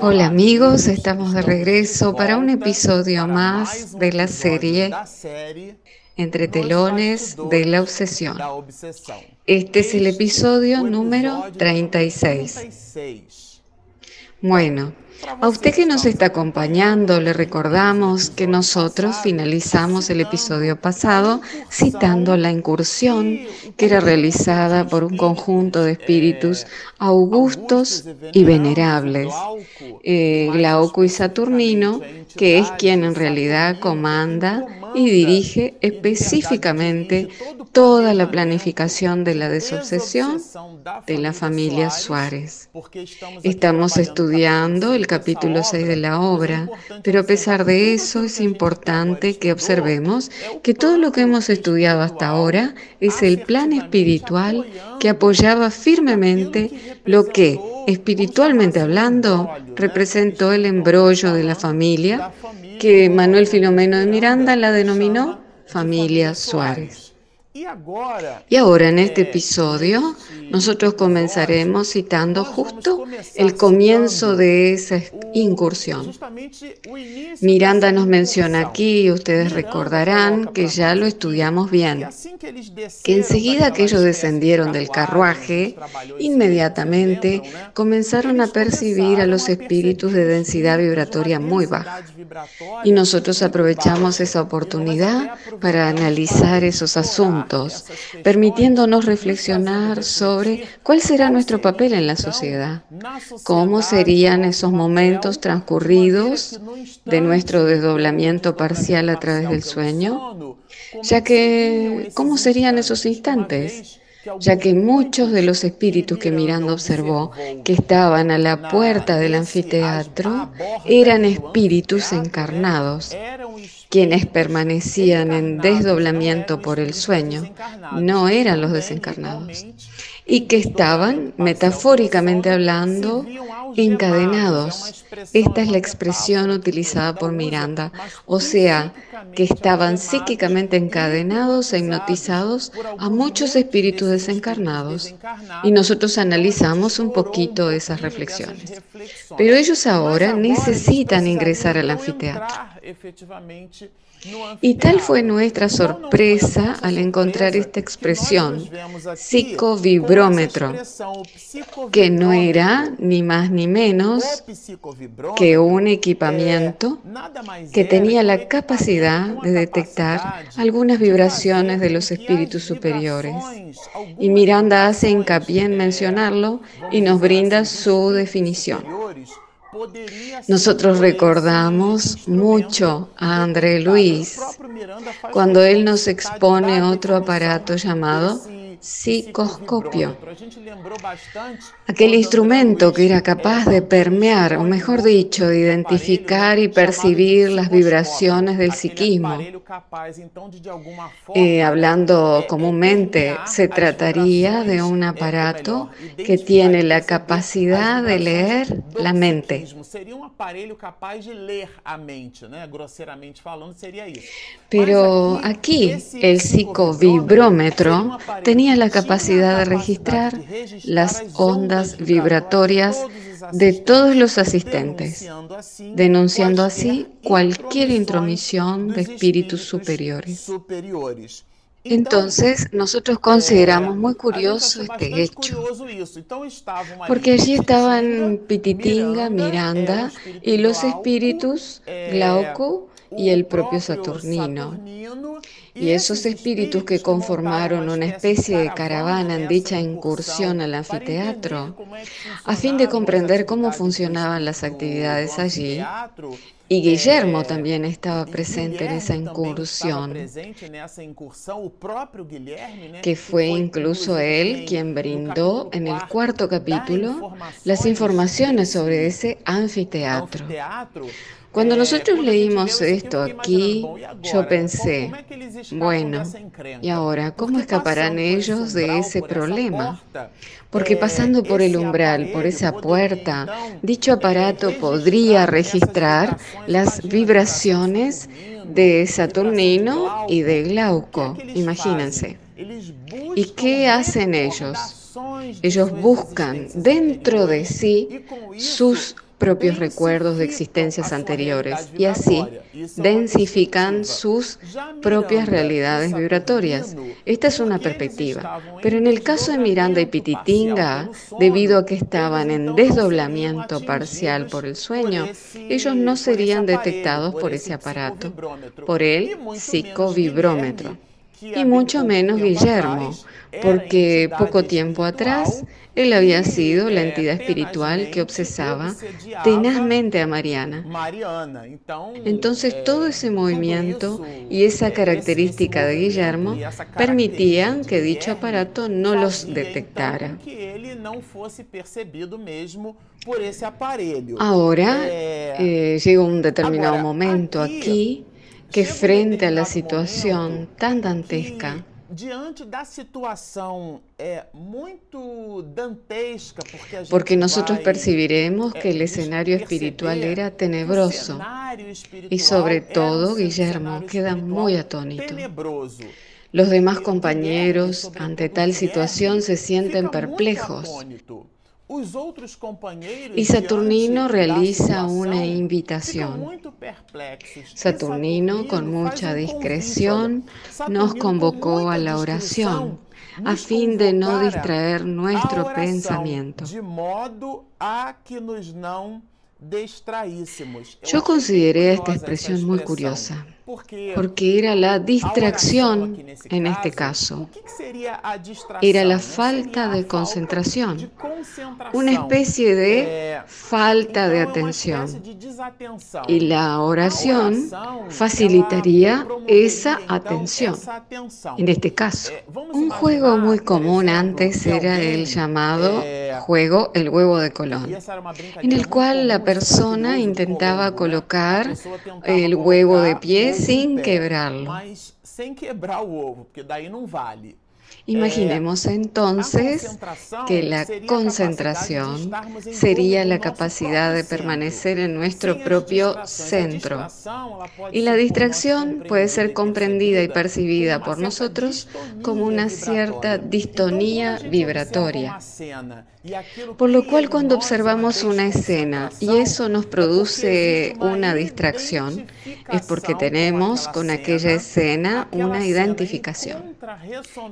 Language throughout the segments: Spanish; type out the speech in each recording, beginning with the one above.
Hola amigos, estamos de regreso para un episodio más de la serie Entre telones de la obsesión. Este es el episodio número 36. Bueno, a usted que nos está acompañando, le recordamos que nosotros finalizamos el episodio pasado citando la incursión que era realizada por un conjunto de espíritus augustos y venerables, eh, Glauco y Saturnino, que es quien en realidad comanda y dirige específicamente toda la planificación de la desobsesión de la familia Suárez. Estamos estudiando el capítulo 6 de la obra, pero a pesar de eso es importante que observemos que todo lo que hemos estudiado hasta ahora es el plan espiritual que apoyaba firmemente lo que, espiritualmente hablando, representó el embrollo de la familia que Manuel Filomeno de Miranda la denominó familia Suárez. Y ahora en este episodio nosotros comenzaremos citando justo el comienzo de esa incursión. Miranda nos menciona aquí, ustedes recordarán que ya lo estudiamos bien, que enseguida que ellos descendieron del carruaje, inmediatamente comenzaron a percibir a los espíritus de densidad vibratoria muy baja. Y nosotros aprovechamos esa oportunidad para analizar esos asuntos, permitiéndonos reflexionar sobre cuál será nuestro papel en la sociedad, cómo serían esos momentos transcurridos de nuestro desdoblamiento parcial a través del sueño, ya que cómo serían esos instantes ya que muchos de los espíritus que Miranda observó que estaban a la puerta del anfiteatro eran espíritus encarnados, quienes permanecían en desdoblamiento por el sueño, no eran los desencarnados, y que estaban, metafóricamente hablando, encadenados. Esta es la expresión utilizada por Miranda, o sea, que estaban psíquicamente encadenados e hipnotizados a muchos espíritus desencarnados. Y nosotros analizamos un poquito esas reflexiones. Pero ellos ahora necesitan ingresar al anfiteatro. Y tal fue nuestra sorpresa al encontrar esta expresión, psicovibrómetro, que no era ni más ni menos que un equipamiento que tenía la capacidad de detectar algunas vibraciones de los espíritus superiores. Y Miranda hace hincapié en mencionarlo y nos brinda su definición. Nosotros recordamos mucho a André Luis cuando él nos expone otro aparato llamado psicoscopio. Aquel instrumento que era capaz de permear, o mejor dicho, de identificar y percibir las vibraciones del psiquismo. Eh, hablando comúnmente, se trataría de un aparato que tiene la capacidad de leer la mente. Pero aquí el psicovibrómetro tenía la capacidad de registrar las ondas vibratorias de todos los asistentes, denunciando así cualquier intromisión de espíritus superiores. Entonces, nosotros consideramos muy curioso este hecho, porque allí estaban Pititinga, Miranda y los espíritus Glauco y el propio Saturnino. Y esos espíritus que conformaron una especie de caravana en dicha incursión al anfiteatro, a fin de comprender cómo funcionaban las actividades allí, y Guillermo también estaba presente en esa incursión, que fue incluso él quien brindó en el cuarto capítulo las informaciones sobre ese anfiteatro. Cuando nosotros leímos esto aquí, yo pensé, bueno, ¿y ahora cómo escaparán ellos de ese problema? Porque pasando por el umbral, por esa puerta, dicho aparato podría registrar las vibraciones de Saturnino y de Glauco, imagínense. ¿Y qué hacen ellos? Ellos buscan dentro de sí sus propios recuerdos de existencias anteriores y así densifican sus propias realidades vibratorias. Esta es una perspectiva. Pero en el caso de Miranda y Pititinga, debido a que estaban en desdoblamiento parcial por el sueño, ellos no serían detectados por ese aparato, por el psicovibrómetro y mucho menos Guillermo, porque poco tiempo atrás él había sido la entidad espiritual que obsesaba tenazmente a Mariana. Entonces todo ese movimiento y esa característica de Guillermo permitían que dicho aparato no los detectara. Ahora eh, llega un determinado momento aquí que frente a la situación tan dantesca, porque nosotros percibiremos que el escenario espiritual era tenebroso y sobre todo Guillermo queda muy atónito. Los demás compañeros ante tal situación se sienten perplejos. Y Saturnino realiza una invitación. Saturnino, con mucha discreción, nos convocó a la oración a fin de no distraer nuestro pensamiento. Yo consideré esta expresión muy curiosa porque era la distracción en este caso. Era la falta de concentración, una especie de falta de atención. Y la oración facilitaría esa atención. En este caso, un juego muy común antes era el llamado juego el huevo de Colón, en el cual la persona intentaba colocar el huevo de pies sin quebrarlo. Imaginemos entonces que la concentración sería la capacidad de permanecer en nuestro propio centro. Y la distracción puede ser comprendida y percibida por nosotros como una cierta distonía vibratoria. Por lo cual cuando observamos una escena y eso nos produce una distracción, es porque tenemos con aquella escena una identificación.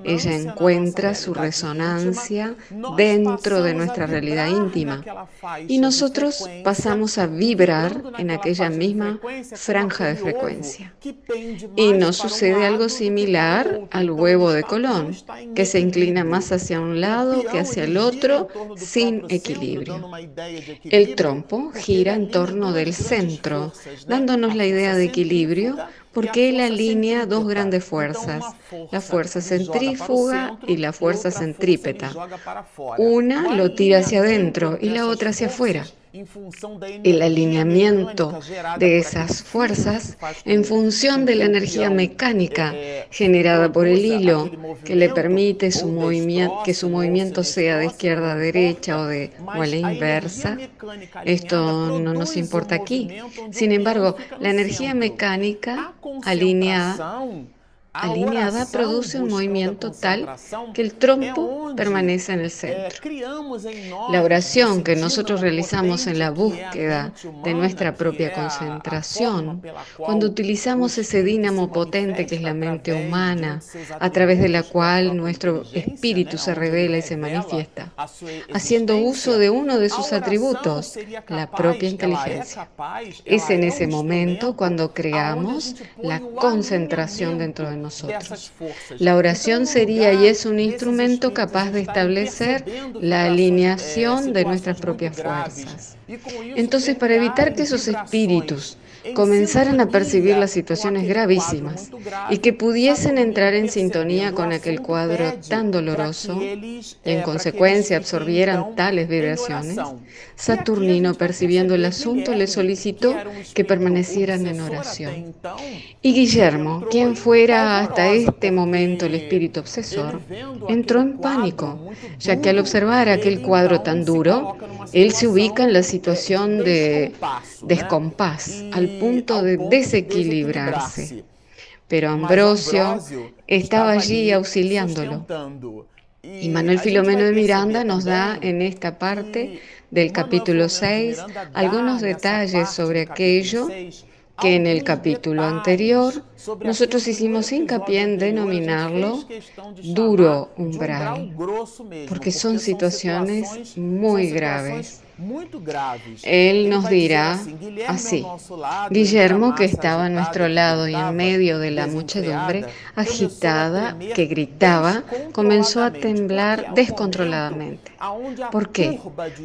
Ella encuentra su resonancia dentro de nuestra realidad íntima y nosotros pasamos a vibrar en aquella misma franja de frecuencia. Y nos sucede algo similar al huevo de Colón, que se inclina más hacia un lado que hacia el otro sin equilibrio. El trompo gira en torno del centro, dándonos la idea de equilibrio porque él alinea dos grandes fuerzas, la fuerza centrífuga y la fuerza centrípeta. Una lo tira hacia adentro y la otra hacia afuera el alineamiento de esas fuerzas en función de la energía mecánica generada por el hilo que le permite su movimiento, que su movimiento sea de izquierda a derecha o de o a la inversa. Esto no nos importa aquí. Sin embargo, la energía mecánica alineada alineada produce un movimiento tal que el trompo permanece en el centro. La oración que nosotros realizamos en la búsqueda de nuestra propia concentración, cuando utilizamos ese dínamo potente que es la mente humana, a través de la cual nuestro espíritu se revela y se manifiesta, haciendo uso de uno de sus atributos, la propia inteligencia. Es en ese momento cuando creamos la concentración dentro de nosotros la oración sería y es un instrumento capaz de establecer la alineación de nuestras propias fuerzas. Entonces, para evitar que esos espíritus comenzaran a percibir las situaciones gravísimas y que pudiesen entrar en sintonía con aquel cuadro tan doloroso y en consecuencia absorbieran tales vibraciones, Saturnino, percibiendo el asunto, le solicitó que permanecieran en oración. Y Guillermo, quien fuera hasta este momento el espíritu obsesor, entró en pánico, ya que al observar aquel cuadro tan duro, él se ubica en la situación de descompás, al punto de desequilibrarse. Pero Ambrosio estaba allí auxiliándolo. Y Manuel Filomeno de Miranda nos da en esta parte del capítulo 6 algunos detalles sobre aquello que en el capítulo anterior nosotros hicimos hincapié en denominarlo duro umbral, porque son situaciones muy graves. Él nos dirá así, Guillermo, que estaba a nuestro lado y en medio de la muchedumbre, agitada, que gritaba, comenzó a temblar descontroladamente. ¿Por qué?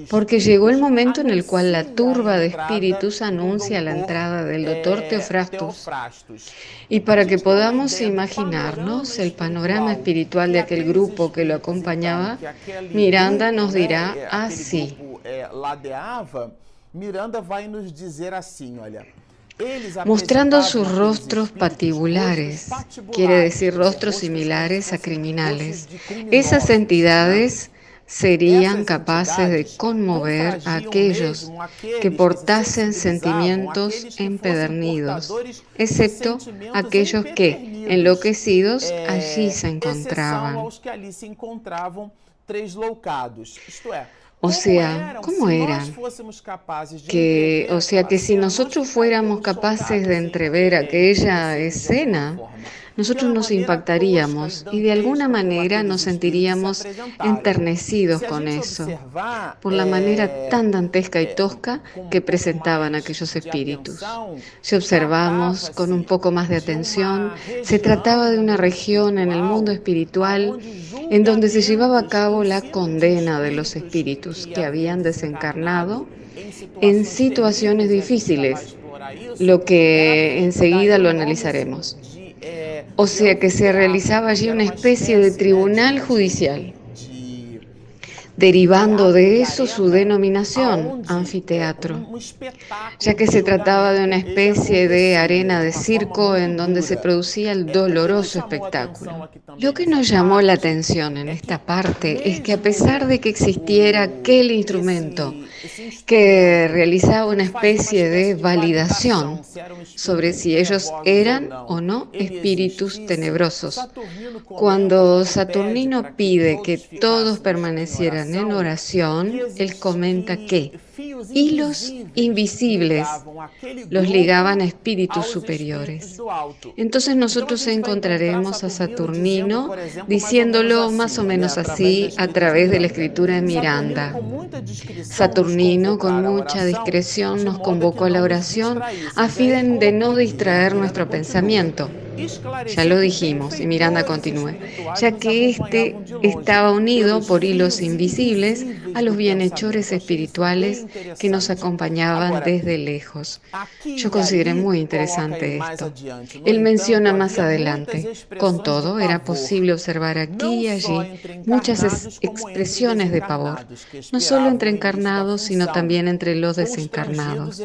Porque llegó el momento en el cual la turba de espíritus anuncia la entrada del doctor Teofrastus. Y para que podamos imaginarnos el panorama espiritual de aquel grupo que lo acompañaba, Miranda nos dirá así ladeava, Miranda vai nos dizer assim, olha. Mostrando sus rostros patibulares, quiere decir rostros similares a criminales. Esas entidades serían capaces de conmover a aquellos que portasen sentimientos empedernidos, excepto aquellos que, enloquecidos, allí se encontraban. O sea, ¿cómo eran? Que, o sea, que si nosotros fuéramos capaces de entrever aquella escena, nosotros nos impactaríamos y de alguna manera nos sentiríamos enternecidos con eso, por la manera tan dantesca y tosca que presentaban aquellos espíritus. Si observamos con un poco más de atención, se trataba de una región en el mundo espiritual en donde se llevaba a cabo la condena de los espíritus que habían desencarnado en situaciones difíciles, lo que enseguida lo analizaremos. O sea que se realizaba allí una especie de tribunal judicial derivando de eso su denominación, anfiteatro, ya que se trataba de una especie de arena de circo en donde se producía el doloroso espectáculo. Lo que nos llamó la atención en esta parte es que a pesar de que existiera aquel instrumento que realizaba una especie de validación sobre si ellos eran o no espíritus tenebrosos, cuando Saturnino pide que todos permanecieran en oración, él comenta que hilos invisibles los ligaban a espíritus superiores. Entonces nosotros encontraremos a Saturnino diciéndolo más o menos así a través de la escritura de Miranda. Saturnino con mucha discreción nos convocó a la oración a fin de no distraer nuestro pensamiento ya lo dijimos, y Miranda continúa, ya que éste estaba unido por hilos invisibles a los bienhechores espirituales que nos acompañaban desde lejos. Yo consideré muy interesante esto. Él menciona más adelante, con todo, era posible observar aquí y allí muchas expresiones de pavor, no solo entre encarnados, sino también entre los desencarnados,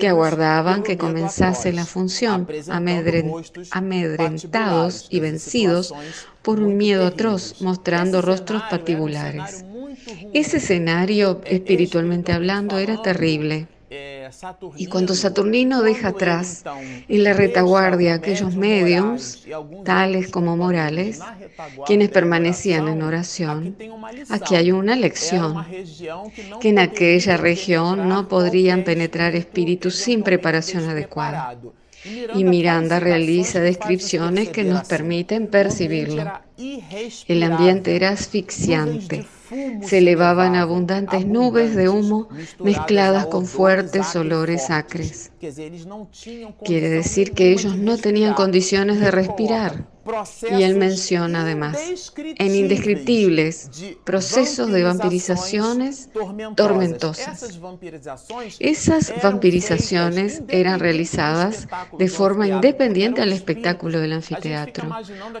que aguardaban que comenzase la función, amedrentados y vencidos por un miedo atroz, mostrando rostros patibulares. Ese escenario, espiritualmente hablando, era terrible. Y cuando Saturnino deja atrás en la retaguardia aquellos mediums, tales como Morales, quienes permanecían en oración, aquí hay una lección, que en aquella región no podrían penetrar espíritus sin preparación adecuada. Y Miranda realiza descripciones que nos permiten percibirlo. El ambiente era asfixiante. Se elevaban abundantes nubes de humo mezcladas con fuertes olores acres. Quiere decir que ellos no tenían condiciones de respirar. Y él menciona además en indescriptibles procesos de vampirizaciones tormentosas. Esas vampirizaciones eran realizadas de forma independiente al espectáculo del anfiteatro,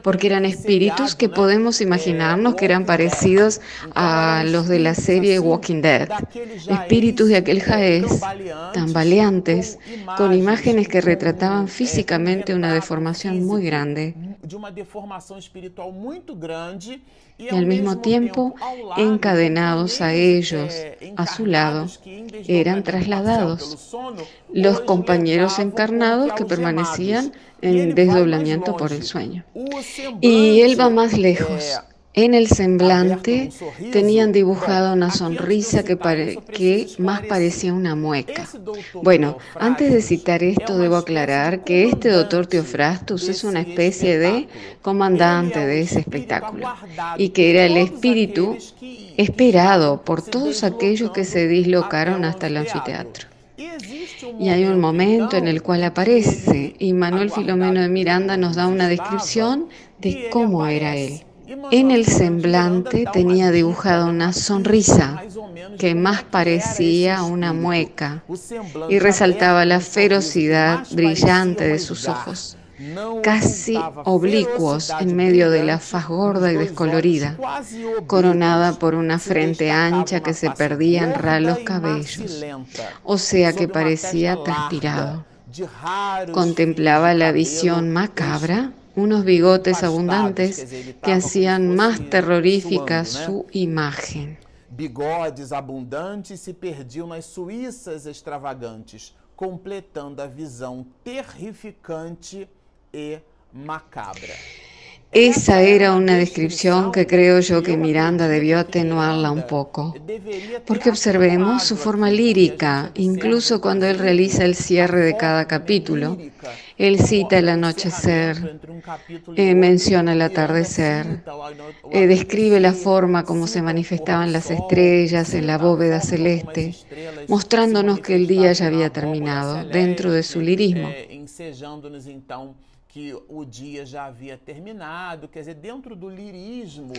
porque eran espíritus que podemos imaginarnos que eran parecidos a los de la serie Walking Dead, espíritus de aquel jaez, tambaleantes, con imágenes que retrataban físicamente una deformación muy grande. y al mismo tiempo encadenados a ellos, a su lado, eran trasladados. los compañeros encarnados que permanecían en desdoblamiento por el sueño. Y él va más lejos En el semblante tenían dibujada una sonrisa que, que, más parecía una mueca. Bueno, antes de citar esto, debo aclarar que este doctor Teofrastus es una especie de comandante de ese espectáculo y que era el espíritu esperado por todos aquellos que se dislocaron hasta el anfiteatro. Y hay un momento en el cual aparece y Manuel Filomeno de Miranda nos da una descripción de cómo era él. En el semblante tenía dibujada una sonrisa que más parecía una mueca y resaltaba la ferocidad brillante de sus ojos, casi oblicuos en medio de la faz gorda y descolorida, coronada por una frente ancha que se perdía en ralos cabellos, o sea que parecía transpirado. Contemplaba la visión macabra unos bigotes abundantes que hacían más terrorífica su imagen. Bigodes abundantes se perdiam nas suíças extravagantes, completando a visão terrificante e macabra. Esa era una descripción que creo yo que Miranda debió atenuarla un poco, porque observemos su forma lírica, incluso cuando él realiza el cierre de cada capítulo. Él cita el anochecer, eh, menciona el atardecer, eh, describe la forma como se manifestaban las estrellas en la bóveda celeste, mostrándonos que el día ya había terminado dentro de su lirismo que o dia já havia terminado, quer dizer, dentro do lirismo.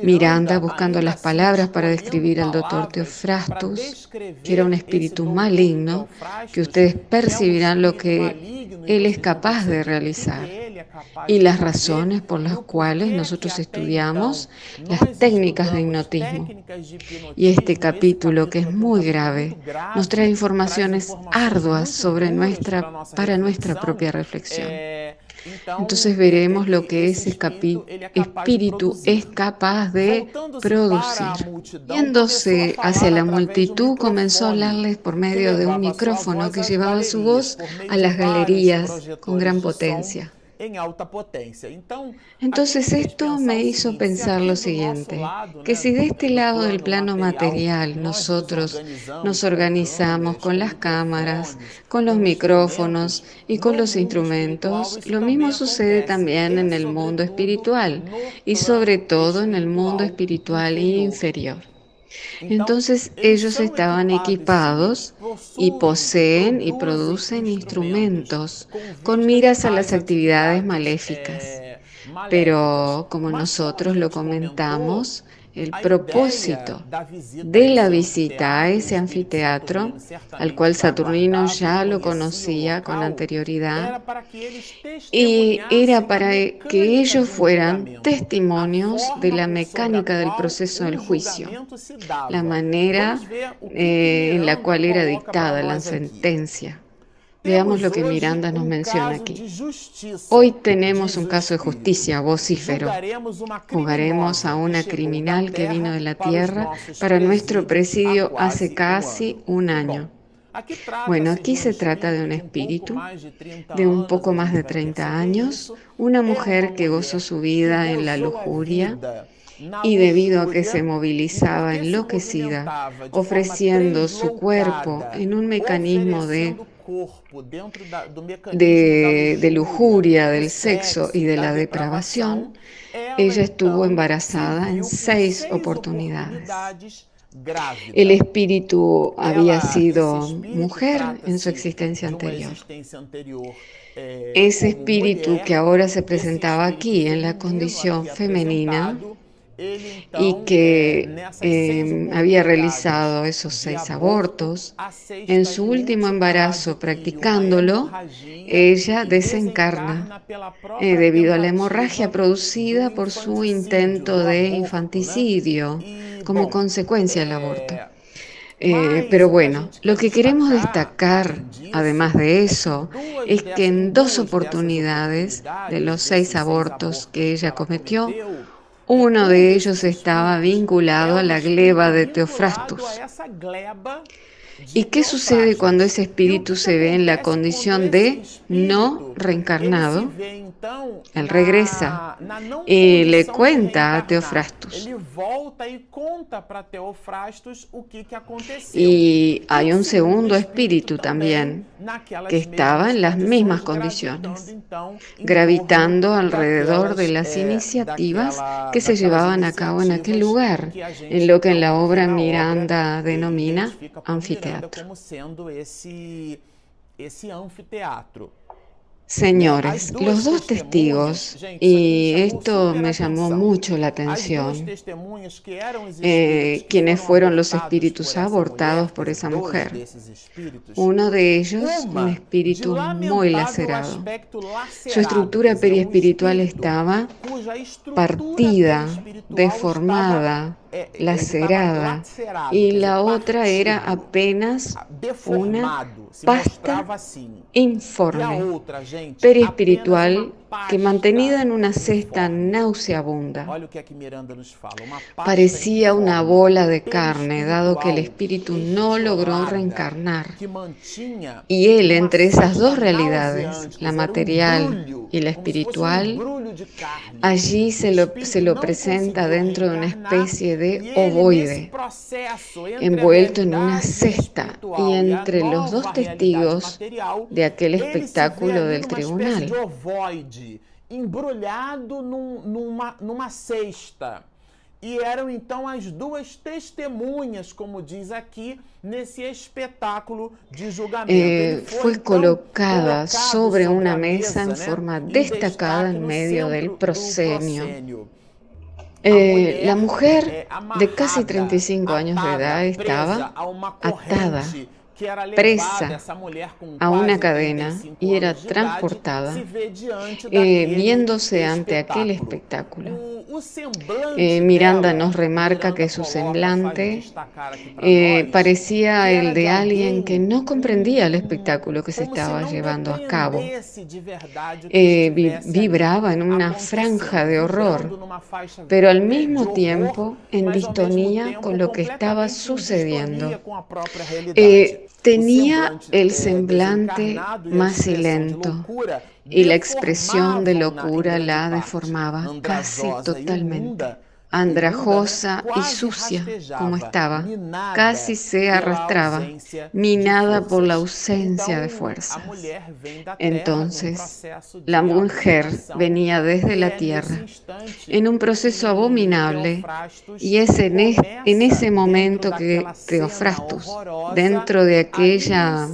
Miranda, buscando las palabras para describir al doctor Teofrastus, que era un espíritu maligno, que ustedes percibirán lo que él es capaz de realizar y las razones por las cuales nosotros estudiamos las técnicas de hipnotismo. Y este capítulo, que es muy grave, nos trae informaciones arduas sobre nuestra, para nuestra propia reflexión. Entonces veremos lo que ese espíritu es capaz de producir. Yéndose hacia la multitud, comenzó a hablarles por medio de un micrófono que llevaba su voz a las galerías con gran potencia. Entonces esto me hizo pensar lo siguiente, que si de este lado del plano material nosotros nos organizamos con las cámaras, con los micrófonos y con los instrumentos, lo mismo sucede también en el mundo espiritual y sobre todo en el mundo espiritual inferior. Entonces ellos estaban equipados y poseen y producen instrumentos con miras a las actividades maléficas. Pero como nosotros lo comentamos, el propósito de la visita a ese anfiteatro, al cual Saturnino ya lo conocía con anterioridad, y era para que ellos fueran testimonios de la mecánica del proceso del juicio, la manera eh, en la cual era dictada la sentencia. Veamos lo que Miranda nos menciona aquí. Hoy tenemos un caso de justicia vocífero. Jugaremos a una criminal que vino de la tierra para nuestro presidio hace casi un año. Bueno, aquí se trata de un espíritu de un poco más de 30 años, una mujer que gozó su vida en la lujuria y debido a que se movilizaba enloquecida, ofreciendo su cuerpo en un mecanismo de de, lujuria, del sexo y de la depravación, ella estuvo embarazada en seis oportunidades. El espíritu había sido mujer en su existencia anterior. Ese espíritu que ahora se presentaba aquí en la condición femenina y que em, había realizado esos seis abortos, en su último embarazo practicándolo, ella desencarna eh, debido a la hemorragia producida por su intento de infanticidio como consecuencia del aborto. Eh, pero bueno, lo que queremos destacar, además de eso, es que en dos oportunidades de los seis abortos que ella cometió, uno de ellos estaba vinculado a la gleba de Teofrastus. ¿Y qué sucede cuando ese espíritu se ve en la condición de no reencarnado? Él regresa y le cuenta a Teofrastus. Y hay un segundo espíritu también que estaba en las mismas condiciones, gravitando alrededor de las iniciativas que se llevaban a cabo en aquel lugar, en lo que en la obra Miranda denomina anfiteatro. Señores, los dos testigos, y esto me llamó mucho la atención, eh, quienes fueron los espíritus abortados por esa mujer. Uno de ellos, un espíritu muy lacerado. Su estructura periespiritual estaba partida, deformada, lacerada, y la otra era apenas una pasta informe, periespiritual que mantenida en una cesta nauseabunda parecía una bola de carne, dado que el espíritu no logró reencarnar. Y él, entre esas dos realidades, la material y la espiritual, allí se lo, se lo presenta dentro de una especie de ovoide, envuelto en una cesta y entre los dos testigos de aquel espectáculo del tribunal embrulhado num, numa, numa cesta. E eram então as duas testemunhas, como diz aqui, nesse espetáculo de julgamento. Eh, foi colocada sobre uma mesa em forma destacada em meio do proscenio. Eh, la mujer de casi 35 años de edad estaba atada presa a una cadena y era transportada, eh, viéndose ante aquel espectáculo. Eh, Miranda nos remarca que su semblante eh, parecía el de alguien que no comprendía el espectáculo que se estaba llevando a cabo. vibraba en una franja de horror, pero al mismo tiempo en distonía con lo que estaba sucediendo. Tenía el semblante macilento y la expresión de locura la deformaba casi totalmente andrajosa y sucia como estaba, casi se arrastraba, minada por la ausencia de fuerzas. Entonces, la mujer venía desde la tierra en un proceso abominable y es en, en ese momento que Teofrastus, dentro de aquella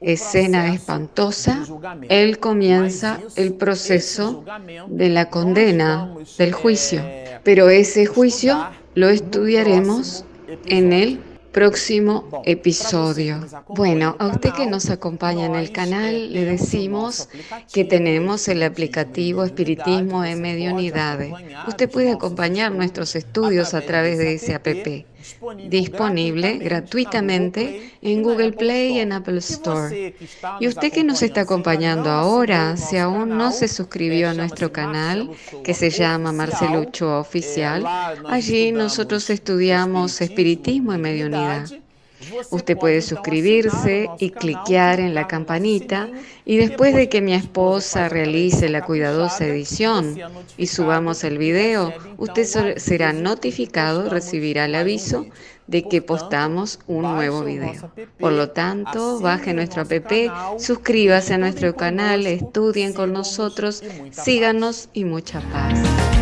escena espantosa, él comienza el proceso de la condena, del juicio. Pero ese juicio lo estudiaremos en el próximo episodio. Bueno, a usted que nos acompaña en el canal, le decimos que tenemos el aplicativo Espiritismo en Mediunidades. Usted puede acompañar nuestros estudios a través de ese app disponible gratuitamente en Google Play y en Apple Store. Y usted que nos está acompañando ahora, si aún no se suscribió a nuestro canal, que se llama Marcelucho Oficial, allí nosotros estudiamos espiritismo y mediunidad. Usted puede suscribirse y cliquear en la campanita y después de que mi esposa realice la cuidadosa edición y subamos el video, usted será notificado, recibirá el aviso de que postamos un nuevo video. Por lo tanto, baje nuestro app, suscríbase a nuestro canal, estudien con nosotros, síganos y mucha paz.